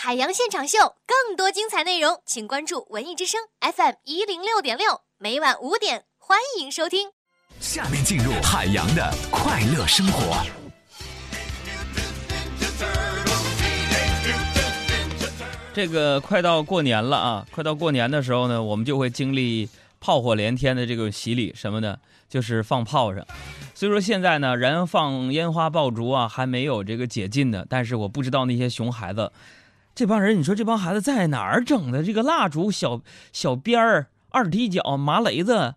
海洋现场秀，更多精彩内容，请关注文艺之声 FM 一零六点六，每晚五点，欢迎收听。下面进入海洋的快乐生活。这个快到过年了啊！快到过年的时候呢，我们就会经历炮火连天的这个洗礼，什么呢？就是放炮仗。所以说现在呢，燃放烟花爆竹啊，还没有这个解禁的。但是我不知道那些熊孩子，这帮人，你说这帮孩子在哪儿整的这个蜡烛、小小鞭儿、二踢脚、麻雷子？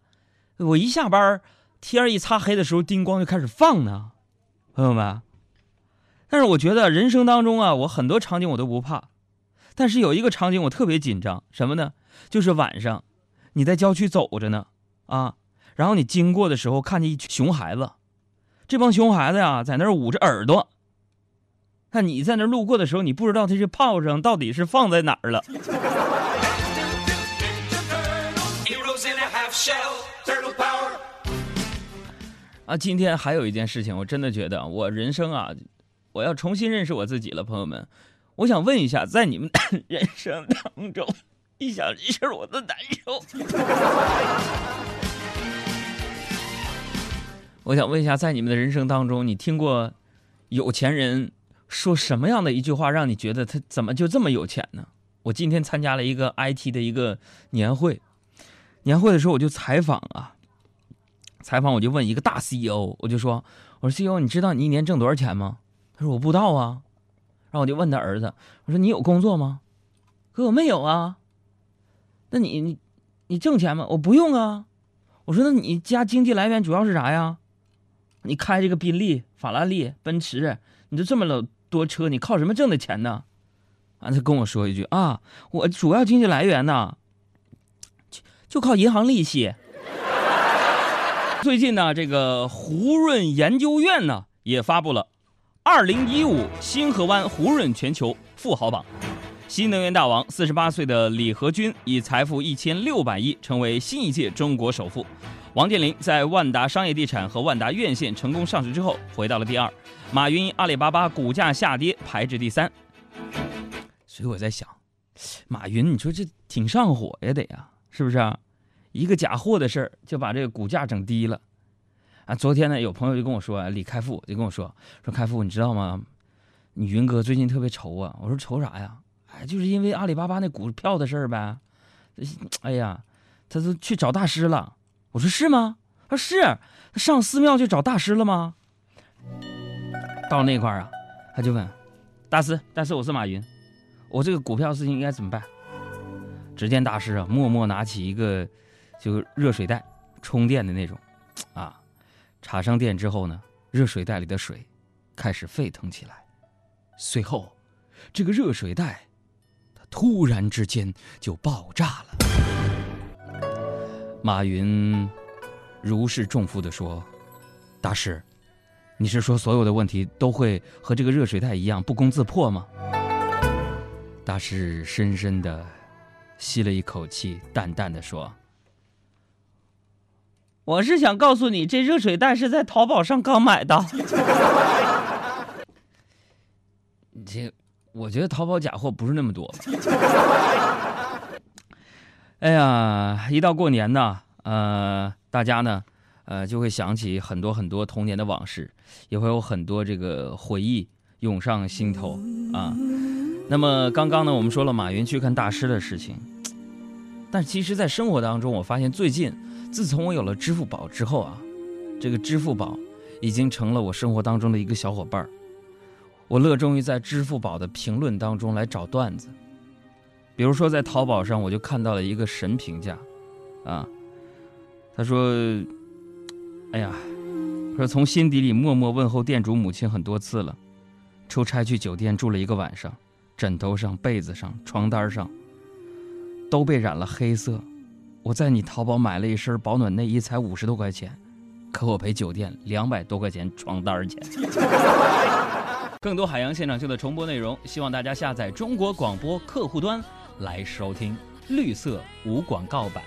我一下班，天一擦黑的时候，叮咣就开始放呢，朋友们。但是我觉得人生当中啊，我很多场景我都不怕。但是有一个场景我特别紧张，什么呢？就是晚上，你在郊区走着呢，啊，然后你经过的时候看见一群熊孩子，这帮熊孩子呀在那儿捂着耳朵。那你在那路过的时候，你不知道这些炮声到底是放在哪儿了。啊，今天还有一件事情，我真的觉得我人生啊，我要重新认识我自己了，朋友们。我想问一下，在你们 人生当中，一想这事我都难受。我想问一下，在你们的人生当中，你听过有钱人说什么样的一句话，让你觉得他怎么就这么有钱呢？我今天参加了一个 IT 的一个年会，年会的时候我就采访啊，采访我就问一个大 CEO，我就说，我说 CEO，你知道你一年挣多少钱吗？他说我不知道啊。然后我就问他儿子：“我说你有工作吗？”可我没有啊。那你你你挣钱吗？我不用啊。我说那你家经济来源主要是啥呀？你开这个宾利、法拉利、奔驰，你就这么老多车，你靠什么挣的钱呢？啊，他跟我说一句啊，我主要经济来源呢，就就靠银行利息。最近呢，这个胡润研究院呢也发布了。二零一五星河湾胡润全球富豪榜，新能源大王四十八岁的李河君以财富一千六百亿成为新一届中国首富。王健林在万达商业地产和万达院线成功上市之后，回到了第二。马云阿里巴巴股价下跌，排至第三。所以我在想，马云，你说这挺上火呀，得呀，是不是啊？一个假货的事儿就把这个股价整低了。啊，昨天呢，有朋友就跟我说啊，李开复就跟我说说开复，你知道吗？你云哥最近特别愁啊。我说愁啥呀？就是因为阿里巴巴那股票的事儿呗。哎呀，他都去找大师了。我说是吗？他说是。他上寺庙去找大师了吗？到那块儿啊，他就问大师，大师，我是马云，我这个股票事情应该怎么办？只见大师啊，默默拿起一个就热水袋充电的那种，啊。插上电之后呢，热水袋里的水开始沸腾起来，随后，这个热水袋突然之间就爆炸了。马云如释重负地说：“大师，你是说所有的问题都会和这个热水袋一样不攻自破吗？”大师深深的吸了一口气，淡淡的说。我是想告诉你，这热水袋是在淘宝上刚买的。这，我觉得淘宝假货不是那么多。哎呀，一到过年呢，呃，大家呢，呃，就会想起很多很多童年的往事，也会有很多这个回忆涌上心头啊。那么刚刚呢，我们说了马云去看大师的事情，但其实，在生活当中，我发现最近。自从我有了支付宝之后啊，这个支付宝已经成了我生活当中的一个小伙伴儿。我乐衷于在支付宝的评论当中来找段子，比如说在淘宝上，我就看到了一个神评价，啊，他说：“哎呀，说从心底里默默问候店主母亲很多次了，出差去酒店住了一个晚上，枕头上、被子上、床单上都被染了黑色。”我在你淘宝买了一身保暖内衣，才五十多块钱，可我赔酒店两百多块钱床单钱。更多海洋现场秀的重播内容，希望大家下载中国广播客户端来收听，绿色无广告版。